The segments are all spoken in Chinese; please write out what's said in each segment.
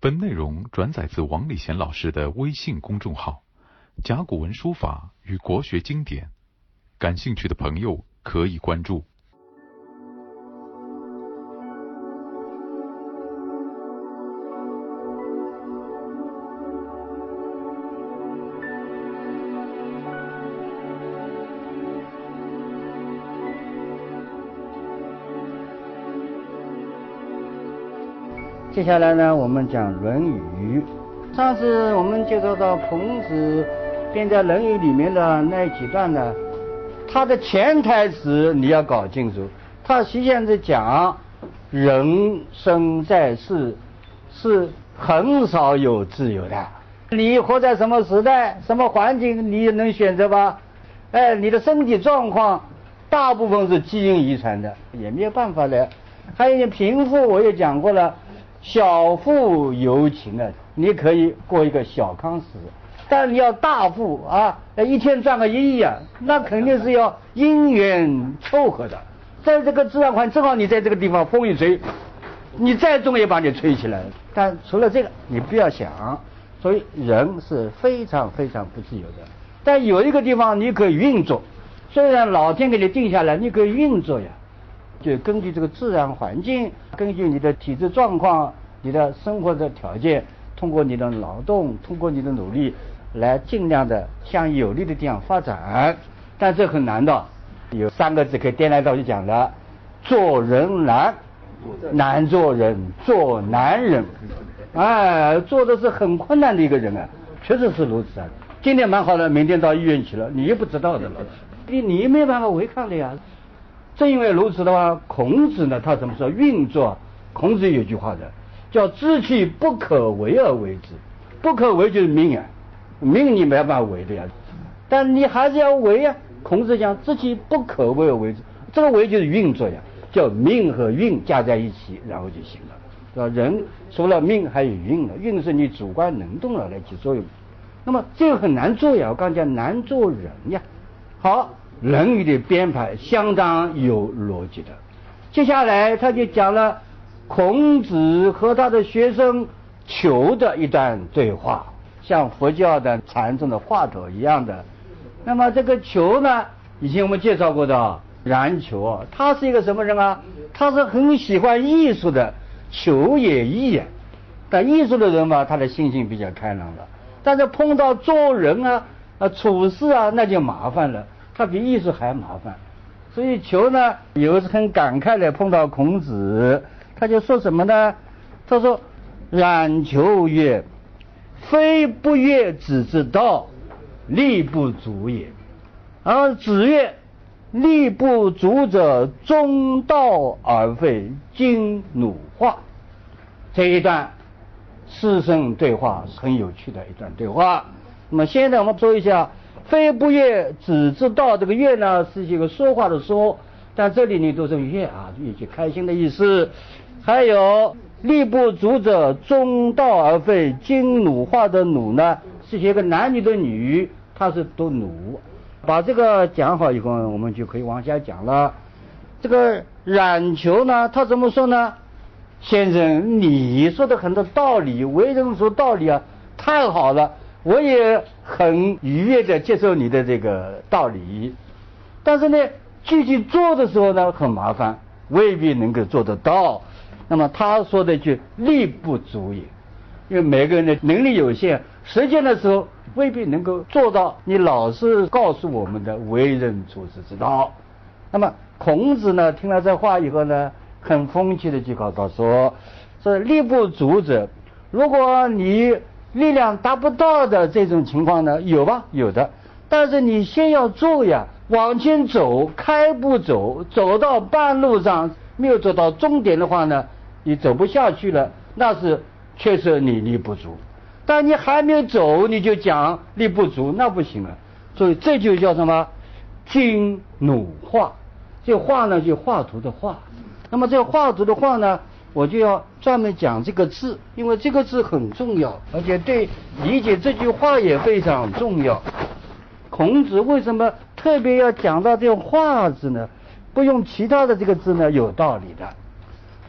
本内容转载自王礼贤老师的微信公众号“甲骨文书法与国学经典”，感兴趣的朋友可以关注。接下来呢，我们讲《论语》。上次我们介绍到孔子编在《论语》里面的那几段呢，他的潜台词你要搞清楚。他实际上是讲人生在世是很少有自由的。你活在什么时代、什么环境，你也能选择吧？哎，你的身体状况大部分是基因遗传的，也没有办法的。还有你贫富，我也讲过了。小富由情啊，你可以过一个小康时，但你要大富啊，一天赚个一亿啊，那肯定是要因缘凑合的。在这个自然环境，正好你在这个地方风一吹，你再重也把你吹起来。但除了这个，你不要想。所以人是非常非常不自由的。但有一个地方你可以运作，虽然老天给你定下来，你可以运作呀。就根据这个自然环境，根据你的体质状况、你的生活的条件，通过你的劳动，通过你的努力，来尽量的向有利的地方发展。但这很难的，有三个字可以颠来倒去讲的：做人难，难做人，做男人。哎，做的是很困难的一个人啊，确实是如此啊。今天蛮好的，明天到医院去了，你也不知道的了，你你没办法违抗的呀。正因为如此的话，孔子呢，他怎么说运作？孔子有句话的，叫“知其不可为而为之”，不可为就是命啊，命你没办法为的呀，但你还是要为呀。孔子讲“知其不可为而为之”，这个为就是运作呀，叫命和运加在一起，然后就行了，是吧？人除了命还有运了，运是你主观能动了来起作用，那么这个很难做呀，我刚讲难做人呀。好。《论语》的编排相当有逻辑的。接下来他就讲了孔子和他的学生求的一段对话，像佛教的禅宗的话头一样的。那么这个求呢，以前我们介绍过的冉求，他是一个什么人啊？他是很喜欢艺术的，求也艺啊。但艺术的人嘛，他的心性比较开朗了。但是碰到做人啊、啊处事啊，那就麻烦了。他比艺术还麻烦，所以求呢，有一次很感慨的碰到孔子，他就说什么呢？他说：“冉求曰，非不悦子之道，力不足也。而子曰：力不足者，中道而废，经弩化。”这一段师生对话是很有趣的一段对话。那么现在我们说一下。非不悦，只知道。这个悦呢，是一个说话的说，但这里呢都是悦啊，一句开心的意思。还有力不足者，中道而废。经弩化的弩呢，是一个男女的女，它是读弩。把这个讲好以后，我们就可以往下讲了。这个冉求呢，他怎么说呢？先生，你说的很多道理，为人说道理啊，太好了。我也很愉悦的接受你的这个道理，但是呢，具体做的时候呢很麻烦，未必能够做得到。那么他说的一句“力不足也”，因为每个人的能力有限，实践的时候未必能够做到你老师告诉我们的为人处世之道。那么孔子呢，听了这话以后呢，很风趣的就告诉说：“说力不足者，如果你。”力量达不到的这种情况呢，有吧？有的，但是你先要做呀，往前走，开步走，走到半路上没有走到终点的话呢，你走不下去了，那是确实你力不足。但你还没有走，你就讲力不足，那不行了。所以这就叫什么？经弩画，这画呢就画图的画。那么这画图的画呢？我就要专门讲这个字，因为这个字很重要，而且对理解这句话也非常重要。孔子为什么特别要讲到这个“画”字呢？不用其他的这个字呢？有道理的。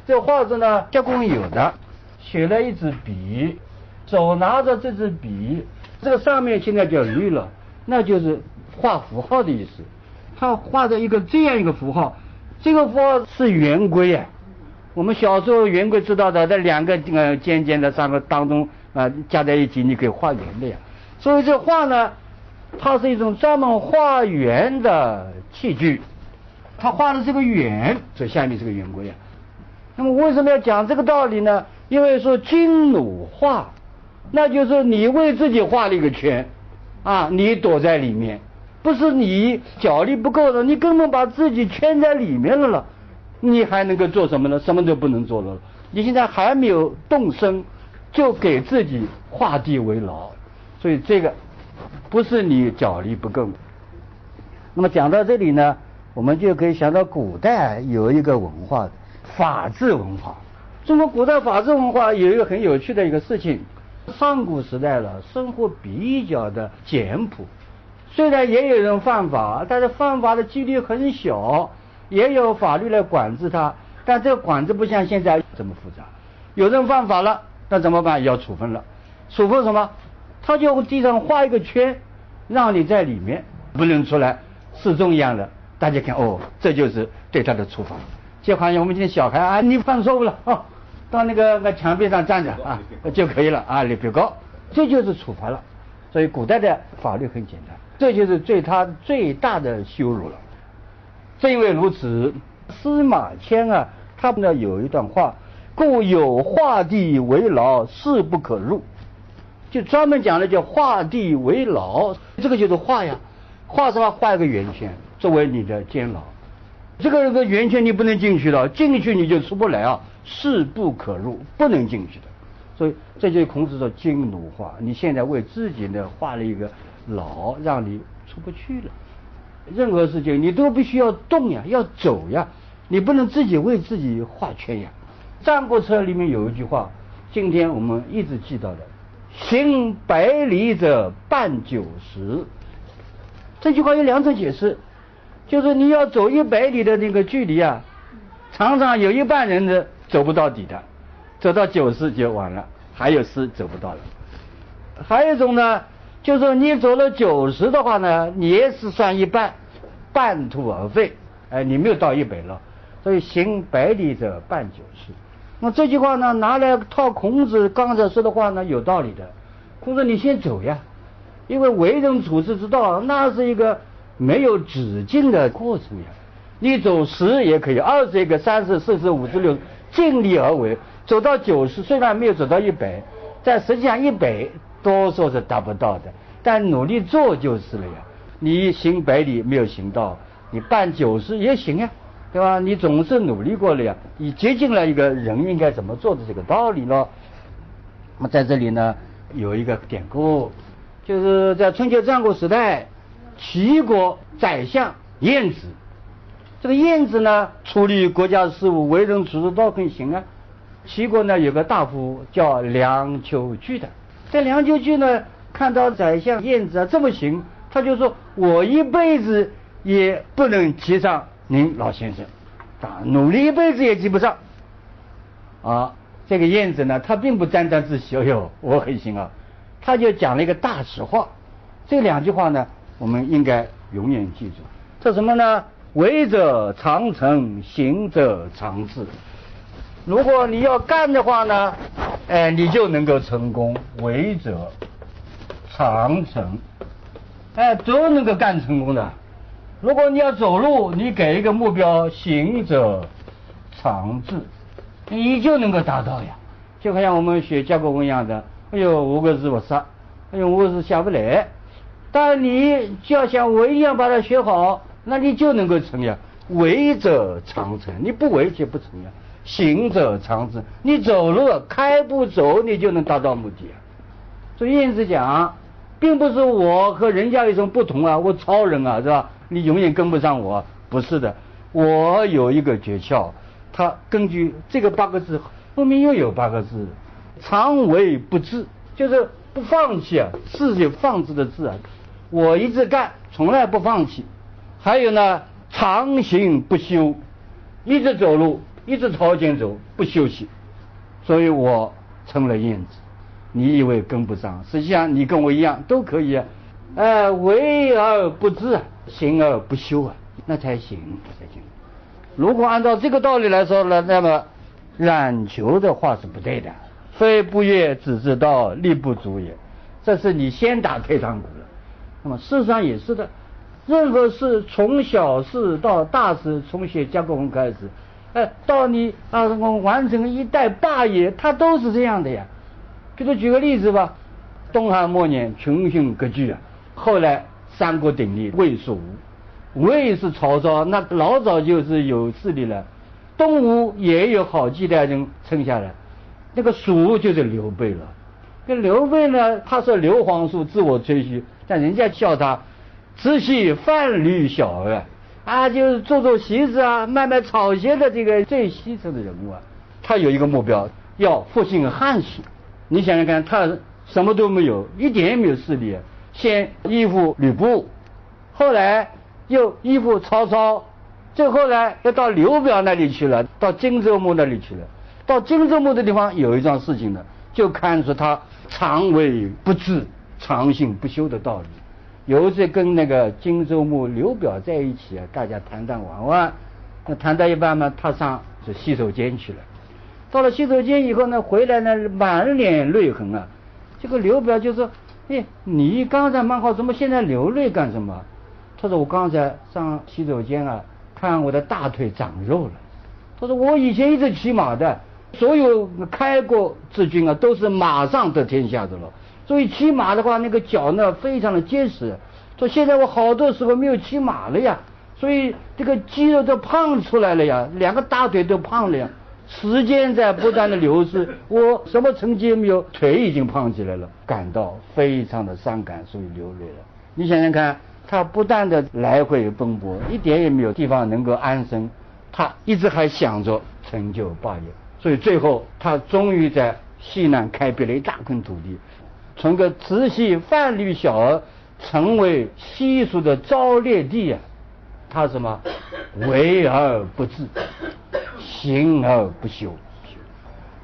这个“画”字呢，结共有的。写了一支笔，手拿着这支笔，这个上面现在叫绿了，那就是画符号的意思。他画着一个这样一个符号，这个符号是圆规啊。我们小时候圆规知道的，这两个呃尖尖的三个当中啊加在一起，你可以画圆的呀。所以这画呢，它是一种专门画圆的器具。他画的这个圆，这下面是个圆规啊。那么为什么要讲这个道理呢？因为说金弩画，那就是你为自己画了一个圈，啊，你躲在里面，不是你脚力不够了，你根本把自己圈在里面了了，你还能够做什么呢？什么都不能做了。你现在还没有动身，就给自己画地为牢，所以这个不是你脚力不够。那么讲到这里呢，我们就可以想到古代有一个文化，法治文化。中国古代法治文化有一个很有趣的一个事情，上古时代了，生活比较的简朴，虽然也有人犯法，但是犯法的几率很小，也有法律来管制他，但这个管制不像现在这么复杂。有人犯法了，那怎么办？要处分了，处分什么？他就地上画一个圈，让你在里面不能出来，示众一样的，大家看哦，这就是对他的处罚。就好像我们今天小孩啊，你犯错误了哦。到那个那墙壁上站着啊就可以了啊，你别告，这就是处罚了。所以古代的法律很简单，这就是对他最大的羞辱了。正因为如此，司马迁啊，他们呢有一段话，故有画地为牢，势不可入，就专门讲的叫画地为牢，这个就是画呀，画什么？画一个圆圈作为你的监牢，这个这个圆圈你不能进去了，进去你就出不来啊。势不可入，不能进去的。所以这就是孔子说金弩画。你现在为自己呢画了一个牢，让你出不去了。任何事情你都必须要动呀，要走呀，你不能自己为自己画圈呀。《战国策》里面有一句话，今天我们一直记到的：“行百里者半九十。”这句话有两种解释，就是你要走一百里的那个距离啊，常常有一半人的。走不到底的，走到九十就完了，还有十走不到了。还有一种呢，就是你走了九十的话呢，你也是算一半，半途而废，哎，你没有到一百了。所以行百里者半九十。那这句话呢，拿来套孔子刚才说的话呢，有道理的。孔子，你先走呀，因为为人处世之道，那是一个没有止境的过程呀。你走十也可以，二十也可以，三十、四十、五十、六十。尽力而为，走到九十，虽然没有走到一百，但实际上一百多数是达不到的。但努力做就是了呀。你行百里没有行到，你半九十也行呀，对吧？你总是努力过了呀，你接近了一个人应该怎么做的这个道理了。那么在这里呢，有一个典故，就是在春秋战国时代，齐国宰相晏子。这个晏子呢，处理国家事务、为人处事都很行啊。齐国呢有个大夫叫梁丘据的，在梁丘据呢看到宰相晏子啊这么行，他就说：“我一辈子也不能及上您老先生，啊，努力一辈子也及不上。”啊，这个晏子呢，他并不沾沾自喜，哎呦，我很行啊，他就讲了一个大实话。这两句话呢，我们应该永远记住。这什么呢？为者常成，行者常至。如果你要干的话呢，哎，你就能够成功。为者常成，哎，都能够干成功的。如果你要走路，你给一个目标，行者常至，你就能够达到呀。就好像我们学甲骨文一样的，哎呦，五个字我杀，哎呦，五个字下不来。但你就要像我一样把它学好。那你就能够成呀，为者常成，你不为就不成呀。行者常至，你走路开步走，你就能达到目的啊。所以晏子讲，并不是我和人家有什么不同啊，我超人啊，是吧？你永远跟不上我，不是的，我有一个诀窍，他根据这个八个字后面又有八个字，常为不治，就是不放弃啊，是有放置的字啊，我一直干，从来不放弃。还有呢，常行不休，一直走路，一直朝前走，不休息。所以我成了燕子。你以为跟不上，实际上你跟我一样都可以啊。呃，为而不治，行而不休啊，那才行才行。如果按照这个道理来说呢，那么冉求的话是不对的。非不悦，只知道力不足也。这是你先打退堂鼓了。那么事实上也是的，任何事从小事到大事，从写甲骨文开始，哎，到你啊我完成一代霸业，它都是这样的呀。比如举个例子吧，东汉末年群雄割据啊，后来三国鼎立，魏蜀吴，魏是曹操，那老早就是有势力了，东吴也有好几代人撑下来。那个蜀就是刘备了，这刘备呢，他说刘皇叔自我吹嘘，但人家叫他直系贩履小儿啊，就是做做席子啊，卖卖草鞋的这个最基层的人物啊。他有一个目标，要复兴汉室。你想想看，他什么都没有，一点也没有势力，先依附吕布，后来又依附曹操，最后呢又到刘表那里去了，到荆州牧那里去了。到荆州牧的地方有一桩事情呢，就看出他常为不治、常性不修的道理。有一次跟那个荆州牧刘表在一起啊，大家谈谈玩玩，那谈到一半嘛，他上是洗手间去了。到了洗手间以后呢，回来呢满脸泪痕啊。这个刘表就说：“哎，你刚才蛮好，怎么现在流泪干什么？”他说：“我刚才上洗手间啊，看我的大腿长肉了。”他说：“我以前一直骑马的。”所有开国之君啊，都是马上得天下的了。所以骑马的话，那个脚呢非常的结实。说现在我好多时候没有骑马了呀，所以这个肌肉都胖出来了呀，两个大腿都胖了呀。时间在不断的流逝，我什么成绩也没有，腿已经胖起来了，感到非常的伤感，所以流泪了。你想想看，他不断的来回奔波，一点也没有地方能够安身，他一直还想着成就霸业。所以最后，他终于在西南开辟了一大块土地，从个直系贩履小儿，成为西蜀的昭烈帝啊！他什么？为而不治，行而不修。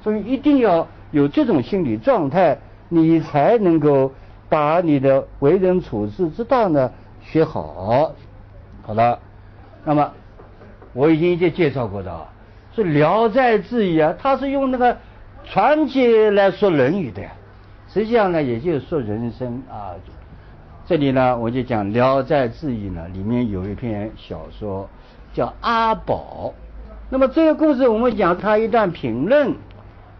所以一定要有这种心理状态，你才能够把你的为人处事之道呢学好。好了，那么我已经已经介绍过的啊。是《聊斋志异》啊，他是用那个传奇来说《论语》的呀，实际上呢，也就是说人生啊。这里呢，我就讲《聊斋志异》呢，里面有一篇小说叫《阿宝》。那么这个故事，我们讲他一段评论。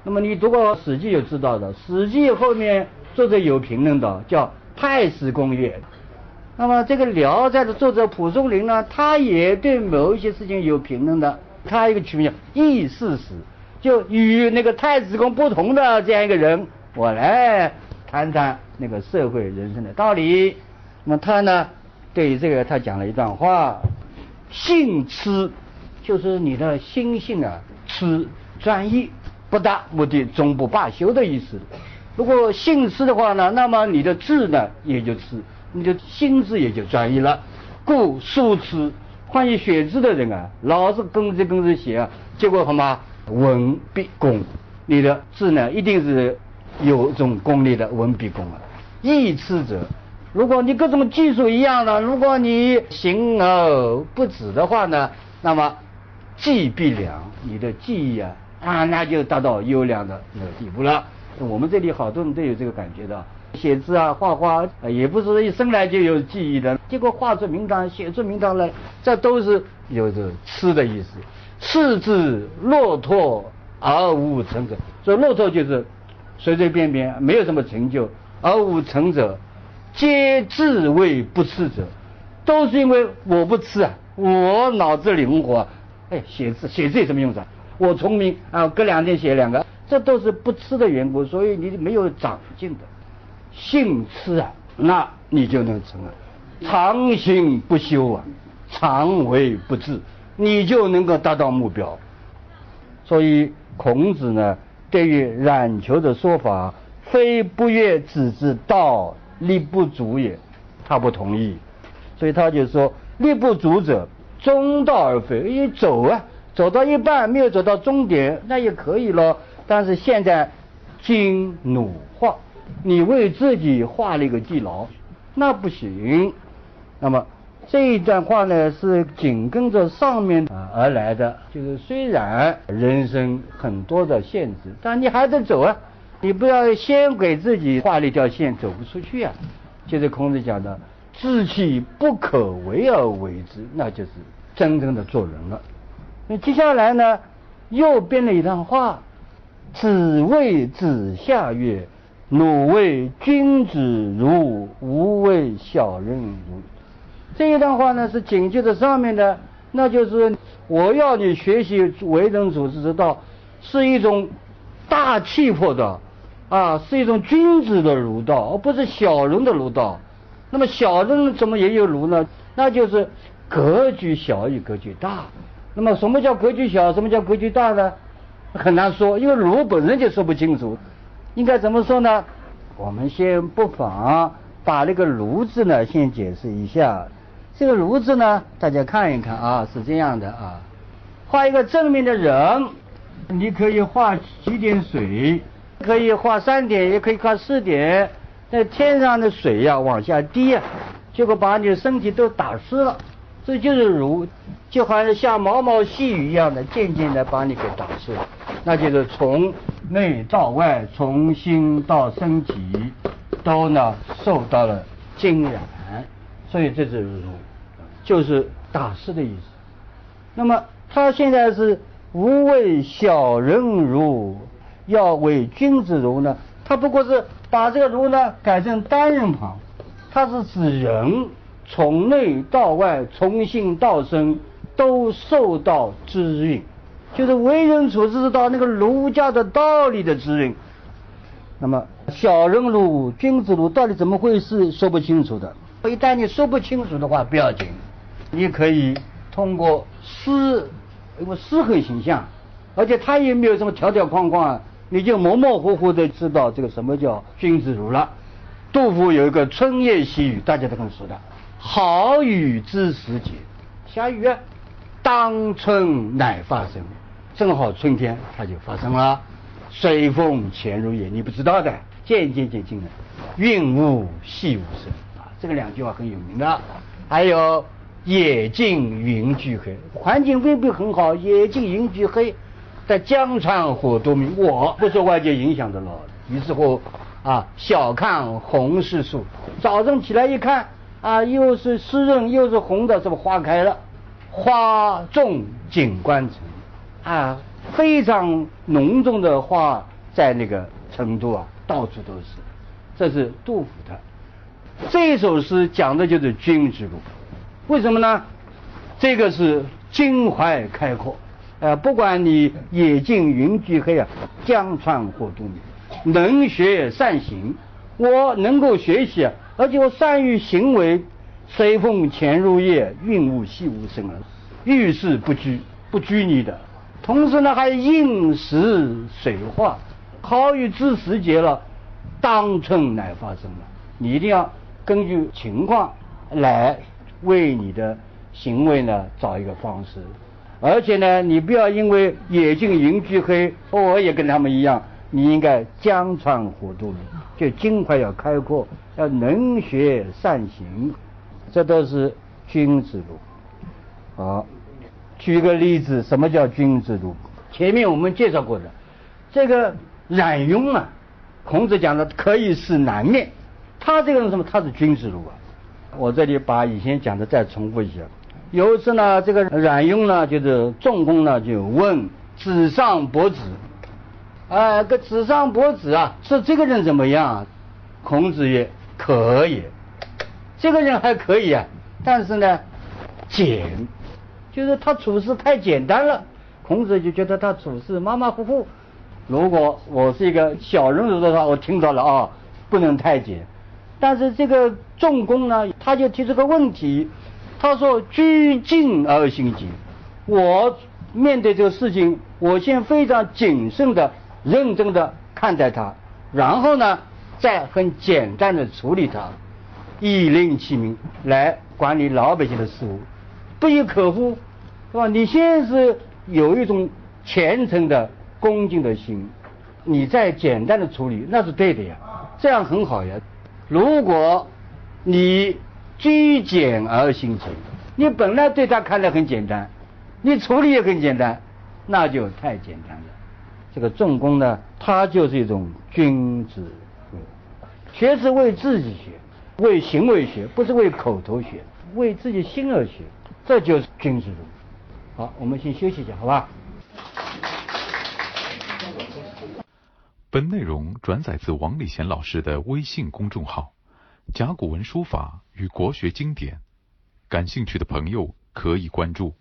那么你读过《史记》就知道的，《史记》后面作者有评论的，叫《太史公曰》。那么这个《聊斋》的作者蒲松龄呢，他也对某一些事情有评论的。他一个取名叫异事史，就与那个太子宫不同的这样一个人，我来谈谈那个社会人生的道理。那么他呢，对于这个他讲了一段话：性痴，就是你的心性啊，痴专一，不达目的终不罢休的意思。如果性痴的话呢，那么你的智呢也就痴，你的心智也就专一了。故书痴。关于写字的人啊，老是跟着跟着写啊，结果什么文必功，你的字呢一定是有种功力的文必功啊。易痴者，如果你各种技术一样的，如果你行而不止的话呢，那么记必良，你的记忆啊啊那就达到优良的那个地步了。我们这里好多人都有这个感觉的。写字啊，画画也不是一生来就有记忆的，结果画出名堂，写出名堂来，这都是有着痴的意思。赤字骆驼而无成者，所以骆驼就是随随便便，没有什么成就，而无成者，皆自谓不吃者，都是因为我不吃啊，我脑子灵活，哎，写字写字有什么用处？我聪明啊，隔两天写两个，这都是不吃的缘故，所以你没有长进的。性痴啊，那你就能成啊；常行不修啊，常为不治，你就能够达到目标。所以孔子呢，对于冉求的说法，非不悦子之道，力不足也，他不同意。所以他就说，力不足者，中道而废。因为走啊，走到一半没有走到终点，那也可以了。但是现在经弩化，你为自己画了一个地牢，那不行。那么这一段话呢，是紧跟着上面而来的，就是虽然人生很多的限制，但你还得走啊，你不要先给自己画了一条线走不出去啊。就是孔子讲的“志气不可为而为之”，那就是真正的做人了。那接下来呢，又编了一段话。子谓子夏曰：“汝谓君子如，吾谓小人如。”这一段话呢是紧接着上面的，那就是我要你学习为人处世之道，是一种大气魄的啊，是一种君子的儒道，而不是小人的儒道。那么小人怎么也有儒呢？那就是格局小与格局大。那么什么叫格局小？什么叫格局大呢？很难说，因为儒本身就说不清楚，应该怎么说呢？我们先不妨把那个“儒”字呢先解释一下。这个“儒”字呢，大家看一看啊，是这样的啊，画一个正面的人，你可以画几点水，可以画三点，也可以画四点。那天上的水呀往下滴呀，结果把你的身体都打湿了。这就是儒，就好像像毛毛细雨一样的，渐渐的把你给打湿了。那就是从内到外，从心到身体，都呢受到了浸染。所以这是儒，就是打湿的意思。那么他现在是无为小人儒，要为君子儒呢？他不过是把这个儒呢改成单人旁，他是指人。从内到外，从心到身，都受到滋润，就是为人处事之道，那个儒家的道理的滋润。那么小人儒、君子儒到底怎么回事，说不清楚的。一旦你说不清楚的话，不要紧，你可以通过诗，因为诗很形象，而且它也没有什么条条框框，你就模模糊糊的知道这个什么叫君子儒了。杜甫有一个《春夜细雨》，大家都很熟的。好雨知时节，下雨，当春乃发生，正好春天它就发生了。随风潜入夜，你不知道的，渐渐渐进来，润物细无声啊。这个两句话很有名的。还有野径云俱黑，环境未必很好，野径云俱黑，在江船火多明，我不受外界影响的了。于是乎啊，小看红柿树，早上起来一看。啊，又是湿润又是红的，这么花开了，花重锦官城，啊，非常浓重的花在那个成都啊，到处都是。这是杜甫的这首诗讲的就是君之路，为什么呢？这个是襟怀开阔，呃，不管你野径云俱黑啊，江川火都明，能学善行，我能够学习。而且我善于行为，随风潜入夜，润物细无声啊，遇事不拘，不拘泥的。同时呢，还应时水化，好雨知时节了，当春乃发生了。你一定要根据情况来为你的行为呢找一个方式。而且呢，你不要因为野径云俱黑，我也跟他们一样。你应该江川火度明，就襟怀要开阔，要能学善行，这都是君子路。好，举个例子，什么叫君子路？前面我们介绍过的，这个冉雍啊，孔子讲的可以是南面，他这个人什么？他是君子路啊。我这里把以前讲的再重复一下。有一次呢，这个冉雍呢，就是仲弓呢，就问子上伯子。啊，个子上伯子啊，说这个人怎么样？孔子曰：可以。这个人还可以啊，但是呢，简，就是他处事太简单了。孔子就觉得他处事马马虎虎。如果我是一个小人物的话，我听到了啊，不能太简。但是这个仲弓呢，他就提出个问题，他说：居静而行谨。我面对这个事情，我先非常谨慎的。认真的看待它，然后呢，再很简单的处理它，以令其民来管理老百姓的事务，不亦可乎？是吧？你先是有一种虔诚的恭敬的心，你再简单的处理，那是对的呀，这样很好呀。如果你居简而心诚，你本来对他看来很简单，你处理也很简单，那就太简单了。这个重工呢，它就是一种君子学是为自己学，为行为学，不是为口头学，为自己心而学，这就是君子论。好，我们先休息一下，好吧？本内容转载自王礼贤老师的微信公众号“甲骨文书法与国学经典”，感兴趣的朋友可以关注。